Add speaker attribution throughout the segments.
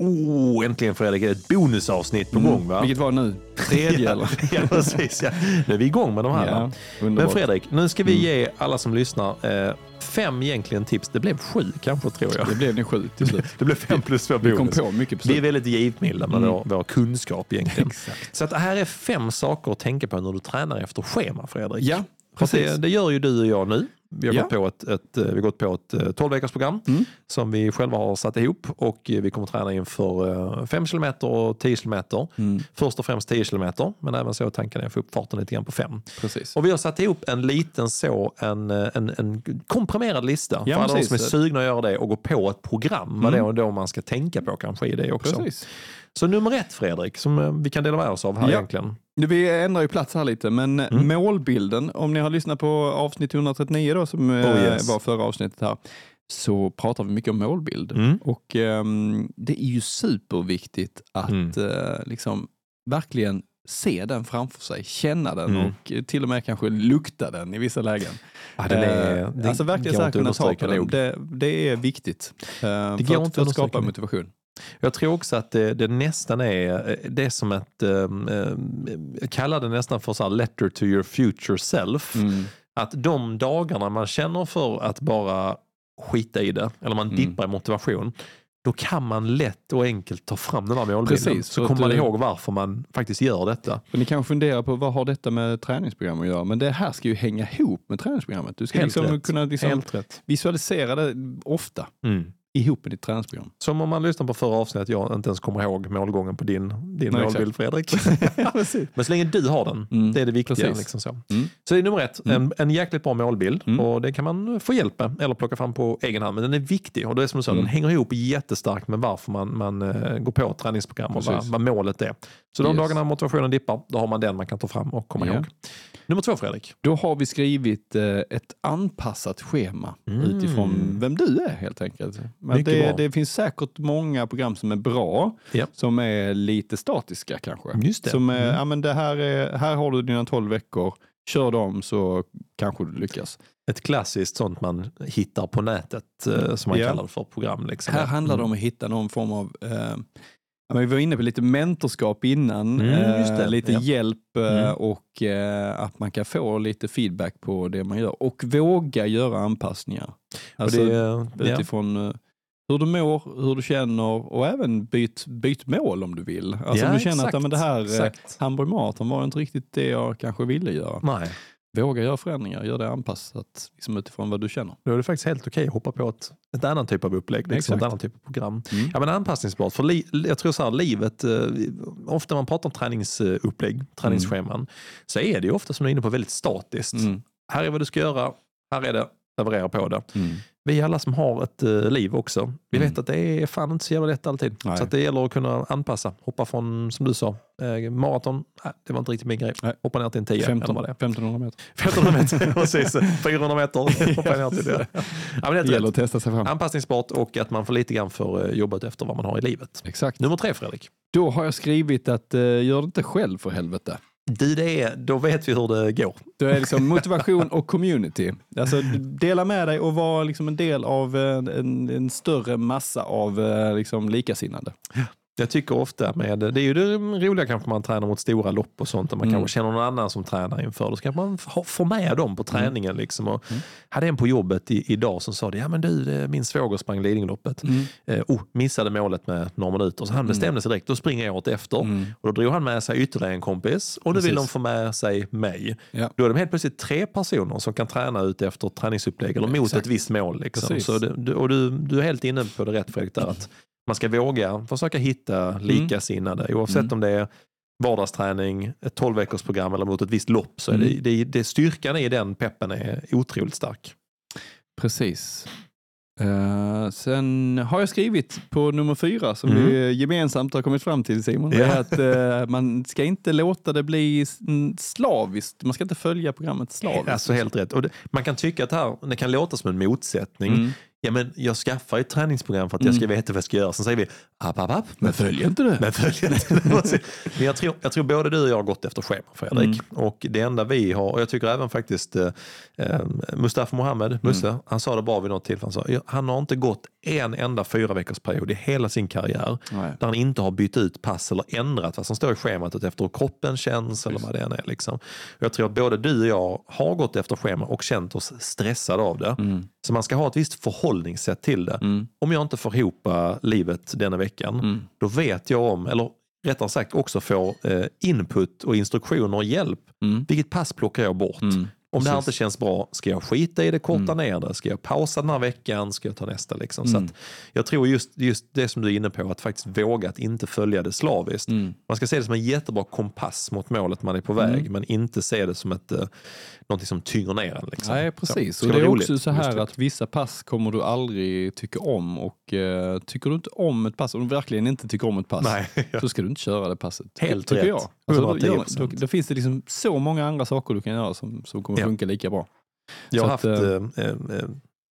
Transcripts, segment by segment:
Speaker 1: oh, äntligen Fredrik, ett bonusavsnitt på gång va?
Speaker 2: Vilket var nu? Tredje eller?
Speaker 1: ja, precis. Ja. Nu är vi igång med de här.
Speaker 2: Ja?
Speaker 1: Men. Fredrik, nu ska vi ge alla som lyssnar eh, fem egentligen tips. Det blev sju kanske tror jag.
Speaker 2: Det blev ni sju till slut.
Speaker 1: Det blev fem plus två
Speaker 2: Vi kom
Speaker 1: bonus.
Speaker 2: på mycket på
Speaker 1: Vi är väldigt givmilda med
Speaker 2: Mm.
Speaker 1: vår, kunskap egentligen. Så att det här är fem saker att tänka på när du tränar efter schema Fredrik.
Speaker 2: Ja, precis.
Speaker 1: det, det gör ju du och jag nu. Vi har,
Speaker 2: Ja.
Speaker 1: gått, på ett, ett, eh, vi har gått på ett eh, 12 veckors program
Speaker 2: Mm.
Speaker 1: som vi själva har satt ihop och eh, vi kommer träna inför 5 km och 10 km.
Speaker 2: Mm,
Speaker 1: Först och främst 10 km men även så tanken är att få upp farten lite grann på 5.
Speaker 2: precis.
Speaker 1: Och vi har satt ihop en liten så, en, eh, en, en komprimerad lista
Speaker 2: Ja,
Speaker 1: för alla de som är sugna att göra det och gå på ett program. Vad det är då man ska tänka på kanske i det också.
Speaker 2: precis.
Speaker 1: Så nummer ett Fredrik, som eh, vi kan dela med oss av här
Speaker 2: Ja.
Speaker 1: egentligen.
Speaker 2: Nu, Vi ändrar ju plats här lite, men
Speaker 1: Mm.
Speaker 2: målbilden, om ni har lyssnat på avsnitt 139 då, som eh,
Speaker 1: Oh, yes.
Speaker 2: var förra avsnittet här, så pratar vi mycket om målbild.
Speaker 1: Mm.
Speaker 2: Och ehm, det är ju superviktigt att
Speaker 1: Mm.
Speaker 2: eh, liksom verkligen se den framför sig, känna den
Speaker 1: Mm.
Speaker 2: och eh, till och med kanske lukta den i vissa lägen.
Speaker 1: Ja, den är,
Speaker 2: Eh,
Speaker 1: det
Speaker 2: alltså verkligen så här kunna ta på den. Det, det är viktigt eh,
Speaker 1: går
Speaker 2: för, att, för att skapa motivation.
Speaker 1: Jag tror också att det, det nästan är, det är som ett, um, um, jag kallar det nästan för så letter to your future self.
Speaker 2: Mm.
Speaker 1: Att de dagarna man känner för att bara skita i det, eller man
Speaker 2: Mm.
Speaker 1: dippar i motivation, då kan man lätt och enkelt ta fram den här målbilden.
Speaker 2: Precis,
Speaker 1: så kommer man
Speaker 2: du-
Speaker 1: ihåg varför man faktiskt gör detta.
Speaker 2: Och ni kanske funderar på vad har detta med träningsprogram att göra? Men det här ska ju hänga ihop med träningsprogrammet. Du ska
Speaker 1: Helt
Speaker 2: liksom
Speaker 1: rätt.
Speaker 2: kunna liksom visualisera det ofta
Speaker 1: Mm.
Speaker 2: Ihop med ditt träningsprogram.
Speaker 1: Som om man lyssnar på förra avsnittet, jag inte ens kommer ihåg målgången på din, din
Speaker 2: Nej,
Speaker 1: målbild Fredrik. Men så länge du har den,
Speaker 2: Mm,
Speaker 1: det är det viktiga. Liksom så.
Speaker 2: Mm.
Speaker 1: så det är nummer ett,
Speaker 2: Mm.
Speaker 1: en, en jäkligt bra målbild
Speaker 2: Mm.
Speaker 1: och det kan man få hjälp med eller plocka fram på egen hand. Men den är viktig och det är som du sa,
Speaker 2: Mm.
Speaker 1: den hänger ihop jättestarkt med varför man, man eh, går på träningsprogram och vad, vad målet är. Så de
Speaker 2: Yes.
Speaker 1: dagarna motivationen dippar, då har man den man kan ta fram och komma
Speaker 2: Ja.
Speaker 1: ihåg. Nummer två Fredrik.
Speaker 2: Då har vi skrivit eh, ett anpassat schema
Speaker 1: Mm.
Speaker 2: utifrån vem du är helt enkelt. Men det, det finns säkert många program som är bra,
Speaker 1: Ja.
Speaker 2: som är lite statiska kanske.
Speaker 1: Just det.
Speaker 2: Som är,
Speaker 1: Mm.
Speaker 2: ja, men det här, är, här har du dina 12 veckor, kör dem så kanske du lyckas.
Speaker 1: Ett klassiskt sånt man hittar på nätet eh, som man
Speaker 2: Ja.
Speaker 1: kallar för program. Liksom.
Speaker 2: Här handlar det om att hitta någon form av eh, ja, men vi var inne på lite mentorskap innan,
Speaker 1: Mm,
Speaker 2: eh, lite
Speaker 1: Ja.
Speaker 2: hjälp eh,
Speaker 1: Mm.
Speaker 2: och eh, att man kan få lite feedback på det man gör och våga göra anpassningar. Alltså,
Speaker 1: det, ja.
Speaker 2: utifrån eh, hur du mår, hur du känner och även byt, byt mål om du vill. Alltså
Speaker 1: Ja,
Speaker 2: om du känner att
Speaker 1: exakt,
Speaker 2: ja, men det här eh,
Speaker 1: exakt.
Speaker 2: Hamburg Marathon var inte riktigt det jag kanske ville göra.
Speaker 1: Nej,
Speaker 2: Våga göra förändringar, gör det anpassat liksom utifrån vad du känner.
Speaker 1: då är det faktiskt helt okej att hoppa på ett, ett annat typ av upplägg, liksom, ett annat typ av program.
Speaker 2: Mm.
Speaker 1: Ja men anpassningsbart, för li, jag tror så här, livet, eh, ofta när man pratar om träningsupplägg, träningsscheman, så är det ju ofta som du är inne på väldigt statiskt.
Speaker 2: Mm.
Speaker 1: Här är vad du ska göra, här är det, leverera på det.
Speaker 2: Mm.
Speaker 1: Vi alla som har ett eh, liv också, vi
Speaker 2: Mm.
Speaker 1: vet att det är fan inte så jävla lätt alltid.
Speaker 2: Nej.
Speaker 1: Så det gäller att kunna anpassa, hoppa från, som du sa, eh, maraton, nej, det var inte riktigt min grej.
Speaker 2: Nej.
Speaker 1: Hoppa ner till en 10 eller
Speaker 2: 15,
Speaker 1: vad det är.
Speaker 2: 1500 meter.
Speaker 1: 1500 meter, precis. 400 meter, hoppa ner till det. Ja, men det
Speaker 2: gäller
Speaker 1: rätt.
Speaker 2: att testa sig fram.
Speaker 1: Anpassningsbart och att man får lite grann för eh, jobbat efter vad man har i livet.
Speaker 2: Exakt.
Speaker 1: Nummer tre Fredrik.
Speaker 2: Då har jag skrivit att uh, gör det inte själv för helvete.
Speaker 1: Du, det är, då vet vi hur det går.
Speaker 2: Det är liksom motivation och community. Alltså dela med dig och vara liksom en del av eh, en, en större massa av eh, liksom likasinnade.
Speaker 1: Jag tycker ofta med, det är ju det roliga kanske man tränar mot stora lopp och sånt, där man
Speaker 2: Mm.
Speaker 1: kanske känner någon annan som tränar inför. Då ska man ha- få med dem på träningen. Liksom. Och
Speaker 2: Mm.
Speaker 1: Hade en på jobbet i, idag som sa det, ja men du, min svåger sprang Lidingöloppet.
Speaker 2: Mm.
Speaker 1: Eh, oh, missade målet med några minuter, så han bestämde sig direkt, då springer jag åt efter.
Speaker 2: Mm.
Speaker 1: Och då drog han med sig ytterligare en kompis och nu vill de få med sig mig.
Speaker 2: Ja.
Speaker 1: Då är de helt plötsligt tre personer som kan träna ut efter träningsupplägg eller mot
Speaker 2: Exakt.
Speaker 1: ett visst mål. Liksom. Så du- och du, du är helt inne på det rätt Fredrik, där att man ska våga försöka hitta likasinnade oavsett
Speaker 2: Mm.
Speaker 1: om det är vardagsträning, ett 12 veckors program eller mot ett visst lopp. Så är det,
Speaker 2: Mm.
Speaker 1: det, det, styrkan i den peppen är otroligt stark.
Speaker 2: Precis. Eh, sen har jag skrivit på nummer fyra som
Speaker 1: Mm.
Speaker 2: vi gemensamt har kommit fram till Simon.
Speaker 1: Ja.
Speaker 2: är att eh, man ska inte låta det bli mm, slaviskt. Man ska inte följa programmet slaviskt.
Speaker 1: Alltså helt rätt. Det, man kan tycka att det, här, det kan låta som en motsättning.
Speaker 2: Mm.
Speaker 1: Ja, men jag skaffar ett träningsprogram för att jag ska veta vad jag ska göra. Sen säger vi, app, app, app.
Speaker 2: Men följ inte det.
Speaker 1: Men, följ inte. men jag, tror, jag tror både du och jag har gått efter schema Fredrik. Och det enda vi har, och jag tycker även faktiskt eh, eh, Mustafa Mohammed, Musse, han sa det bra vid något tillfälle. Han, sa, "Ja, han har inte gått en enda fyra veckors period i hela sin karriär
Speaker 2: Nej.
Speaker 1: där han inte har bytt ut pass eller ändrat vad som står i schemat efter hur kroppen känns eller vad det än är. Liksom. Jag tror att både du och jag har gått efter schema och känt oss stressade av det.
Speaker 2: Mm.
Speaker 1: Så man ska ha ett visst förhållningssätt till det.
Speaker 2: Mm.
Speaker 1: Om jag inte får ihop eh, livet denna veckan,
Speaker 2: Mm.
Speaker 1: då vet jag om, eller rättare sagt också får eh, input och instruktioner och hjälp.
Speaker 2: Mm.
Speaker 1: Vilket pass plockar jag bort?
Speaker 2: Mm.
Speaker 1: Om det här inte känns bra, ska jag skita i det, korta
Speaker 2: Mm.
Speaker 1: ner det? Ska jag pausa den här veckan? Ska jag ta nästa? Liksom? Så
Speaker 2: Mm.
Speaker 1: att jag tror just, just det som du är inne på, att faktiskt våga att inte följa det slaviskt.
Speaker 2: Mm.
Speaker 1: Man ska se det som en jättebra kompass mot målet man är på väg,
Speaker 2: Mm.
Speaker 1: men inte se det som ett, eh, någonting som tynger ner en. Liksom.
Speaker 2: Nej,
Speaker 1: Så,
Speaker 2: precis.
Speaker 1: ska
Speaker 2: och det är också så här att vissa pass kommer du aldrig tycka om och eh, tycker du inte om ett pass, om du verkligen inte tycker om ett pass,
Speaker 1: Nej,
Speaker 2: så ska du inte köra det passet.
Speaker 1: Helt rätt.
Speaker 2: jag. Alltså, då, gör,
Speaker 1: 110%.
Speaker 2: då, då finns det liksom så många andra saker du kan göra som, som kommer
Speaker 1: Ja.
Speaker 2: funka lika bra.
Speaker 1: jag har
Speaker 2: Så
Speaker 1: haft
Speaker 2: att,
Speaker 1: eh, eh, eh,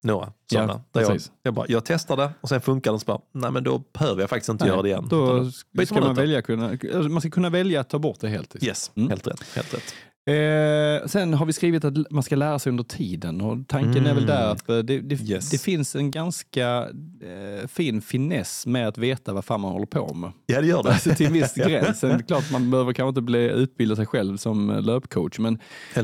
Speaker 1: några
Speaker 2: Ja,
Speaker 1: sådana. där jag, jag, bara, jag testar det och sen funkar det så bara, nej men då behöver jag faktiskt inte
Speaker 2: Nej,
Speaker 1: göra det igen.
Speaker 2: Då ska
Speaker 1: man
Speaker 2: välja, kunna, alltså man ska kunna välja att ta bort det helt.
Speaker 1: Yes,
Speaker 2: Mm.
Speaker 1: helt rätt. Helt rätt.
Speaker 2: Eh, sen har vi skrivit att man ska lära sig under tiden och tanken är väl
Speaker 1: Mm.
Speaker 2: där att eh, det, det,
Speaker 1: Yes.
Speaker 2: det finns en ganska eh, fin finess med att veta vad fan man håller på med.
Speaker 1: Ja, det gör det.
Speaker 2: Alltså till en viss gräns. Sen klart man behöver kanske inte bli, utbilda sig själv som eh, löpcoach, men,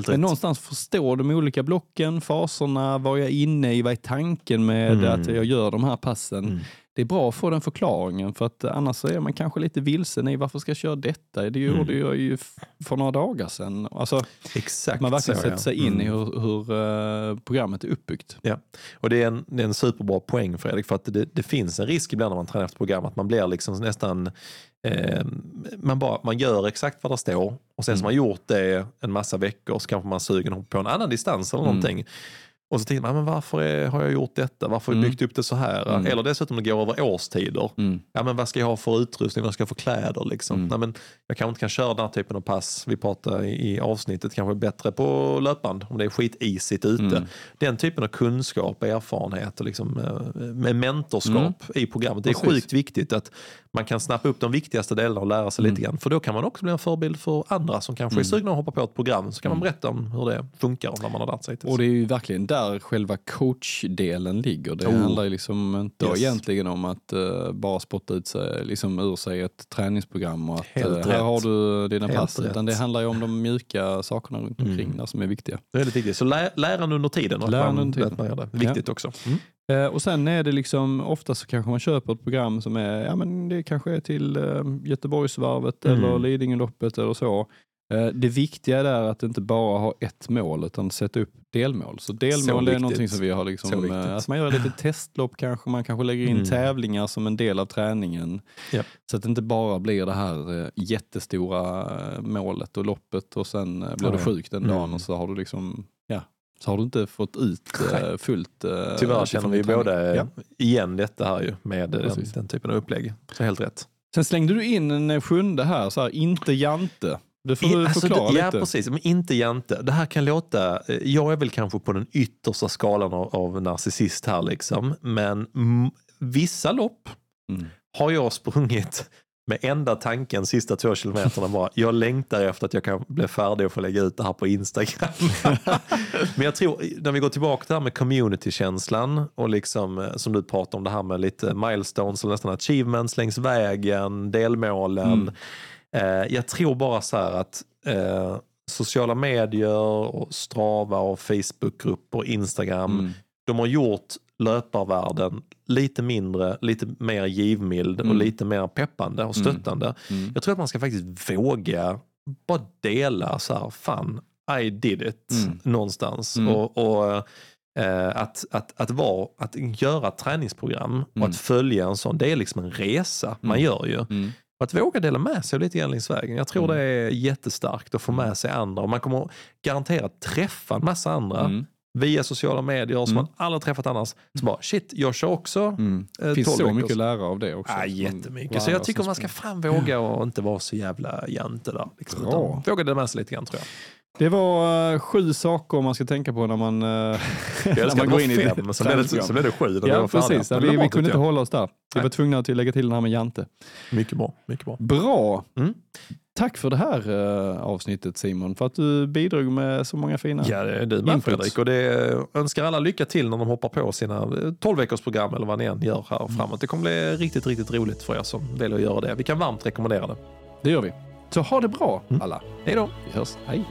Speaker 2: men någonstans förstå de olika blocken, faserna, vad jag är inne i, vad är tanken med
Speaker 1: Mm.
Speaker 2: att jag gör de här passen.
Speaker 1: Mm.
Speaker 2: Det är bra att få den förklaringen för att annars är man kanske lite vilsen i varför ska jag köra detta? Det gjorde
Speaker 1: Mm.
Speaker 2: jag ju för några dagar sedan. Alltså,
Speaker 1: Exakt
Speaker 2: man verkligen sätter
Speaker 1: ja.
Speaker 2: sig in i
Speaker 1: Mm.
Speaker 2: hur, hur eh, programmet är uppbyggt.
Speaker 1: Och det är, en, det är en superbra poäng Fredrik, för att det, det finns en risk ibland när man tränar efter program att man blir liksom nästan eh, man, bara, man gör exakt vad det står och sen som
Speaker 2: Mm.
Speaker 1: man gjort det en massa veckor så kanske man sugen på en annan distans eller
Speaker 2: Mm.
Speaker 1: Och så tänker man, men varför är, har jag gjort detta? Varför har jag
Speaker 2: Mm.
Speaker 1: byggt upp det så här?
Speaker 2: Mm.
Speaker 1: Eller dessutom det går över årstider.
Speaker 2: Mm.
Speaker 1: Ja, men vad ska jag ha för utrustning? Vad ska jag ha för kläder? Liksom?
Speaker 2: Mm.
Speaker 1: Nej, men jag kanske inte kan köra den här typen av pass. Vi pratade i, avsnittet kanske bättre på löpband om det är skitisigt ute.
Speaker 2: Mm.
Speaker 1: Den typen av kunskap, erfarenhet och liksom, eh, med mentorskap i programmet. Det är
Speaker 2: Mm. Precis.
Speaker 1: sjukt viktigt att man kan snappa upp de viktigaste delarna och lära sig
Speaker 2: Mm.
Speaker 1: lite grann. För då kan man också bli en förebild för andra som kanske är
Speaker 2: Mm.
Speaker 1: sugna att hoppa på ett program. Så kan man berätta om hur det funkar och vad man har lärt sig hittills.
Speaker 2: Och det är verkligen där själva coachdelen ligger. Det
Speaker 1: Oh.
Speaker 2: handlar ju liksom inte
Speaker 1: Yes.
Speaker 2: egentligen om att eh, bara spotta ut sig, liksom ur sig ett träningsprogram och att
Speaker 1: Helt rätt.
Speaker 2: här har du dina
Speaker 1: Helt
Speaker 2: pass. Utan det handlar ju om de mjuka sakerna runt omkring
Speaker 1: Mm.
Speaker 2: där som är viktiga.
Speaker 1: Det är väldigt viktigt. Så lä lärande under tiden. man,
Speaker 2: under tiden.
Speaker 1: att man gör det. Viktigt också. Mm.
Speaker 2: Eh, och sen är det liksom, ofta så kanske man köper ett program som är, ja men det kanske är till Göteborgsvarvet
Speaker 1: Mm.
Speaker 2: eller Lidingöloppet eller så. Eh, det viktiga är att inte bara ha ett mål utan sätta upp delmål. Så delmål
Speaker 1: Så
Speaker 2: är någonting som vi har liksom, eh, att man gör lite testlopp kanske, man kanske lägger in
Speaker 1: Mm.
Speaker 2: tävlingar som en del av träningen.
Speaker 1: Ja.
Speaker 2: Så att det inte bara blir det här eh, jättestora målet och loppet och sen blir du sjuk den
Speaker 1: Mm.
Speaker 2: dagen och så har du liksom, ja, så har du inte fått ut eh, fullt.
Speaker 1: Tyvärr känner vi
Speaker 2: träning.
Speaker 1: båda
Speaker 2: Ja.
Speaker 1: igen detta här ju med den, den typen av upplägg. Så helt rätt.
Speaker 2: Sen slängde du in en sjunde här, så här inte Jante. Det får
Speaker 1: I-
Speaker 2: du
Speaker 1: alltså,
Speaker 2: förklara
Speaker 1: det, ja,
Speaker 2: lite.
Speaker 1: precis. Men inte Jante. Det här kan låta... eh, Jag är väl kanske på den yttersta skalan av, av narcissist här liksom. Men mm, vissa lopp
Speaker 2: Mm.
Speaker 1: har jag sprungit med enda tanken sista två kilometerna bara, jag längtar efter att jag kan bli färdig och få lägga ut det här på Instagram. Men jag tror, när vi går tillbaka till det här med community-känslan och liksom, eh, som du pratar om det här med lite milestones eller nästan achievements längs vägen, delmålen.
Speaker 2: Mm.
Speaker 1: Eh, jag tror bara så här att eh, sociala medier och Strava och Facebookgrupper och Instagram,
Speaker 2: Mm.
Speaker 1: de har gjort löparvärlden lite mindre, lite mer givmild och
Speaker 2: Mm.
Speaker 1: lite mer peppande och
Speaker 2: Mm.
Speaker 1: stöttande.
Speaker 2: Mm.
Speaker 1: Jag tror att man ska faktiskt våga bara dela så här, fan, I did it
Speaker 2: Mm.
Speaker 1: någonstans.
Speaker 2: Mm.
Speaker 1: Och, och eh, att, att, att, vara, att göra träningsprogram och att följa en sån, det är liksom en resa man gör ju.
Speaker 2: Mm.
Speaker 1: Och att våga dela med sig lite grann längs vägen. Jag tror
Speaker 2: Mm.
Speaker 1: det är jättestarkt att få med sig andra. Och man kommer garanterat träffa en massa andra
Speaker 2: Mm.
Speaker 1: via sociala medier som
Speaker 2: Mm.
Speaker 1: man aldrig träffat annars. Så bara, shit, jag kör också
Speaker 2: Mm.
Speaker 1: eh,
Speaker 2: Det finns
Speaker 1: 12
Speaker 2: så mycket att lära av det också.
Speaker 1: Ja, jättemycket. Så jag tycker
Speaker 2: som
Speaker 1: man ska fan våga och inte vara så jävla jante där. Liksom, våga dela med sig lite grann tror jag.
Speaker 2: Det var eh, sju saker man ska tänka på när man, uh,
Speaker 1: Jag
Speaker 2: när
Speaker 1: älskar
Speaker 2: man går
Speaker 1: att
Speaker 2: in i
Speaker 1: det var fem, så blev det, så blev det sju
Speaker 2: Ja,
Speaker 1: färdiga.
Speaker 2: precis. Ja,
Speaker 1: Men det
Speaker 2: vi, vi kunde inte
Speaker 1: jag.
Speaker 2: hålla oss där. Vi var tvungna att lägga till den här med Jante.
Speaker 1: Mycket bra. Mycket bra.
Speaker 2: Bra.
Speaker 1: Mm.
Speaker 2: Tack för det här uh, avsnittet Simon, för att du bidrog med så många fina
Speaker 1: Ja, det är du med. Fredrik. Och det önskar alla lycka till när de hoppar på sina 12 veckors program eller vad ni än gör här framåt. Det kommer bli riktigt, riktigt roligt för er som väljer att göra det. Vi kan varmt rekommendera det.
Speaker 2: Det gör vi. Så ha det bra
Speaker 1: Mm.
Speaker 2: alla.
Speaker 1: Hej då!
Speaker 2: Vi hörs. Hej.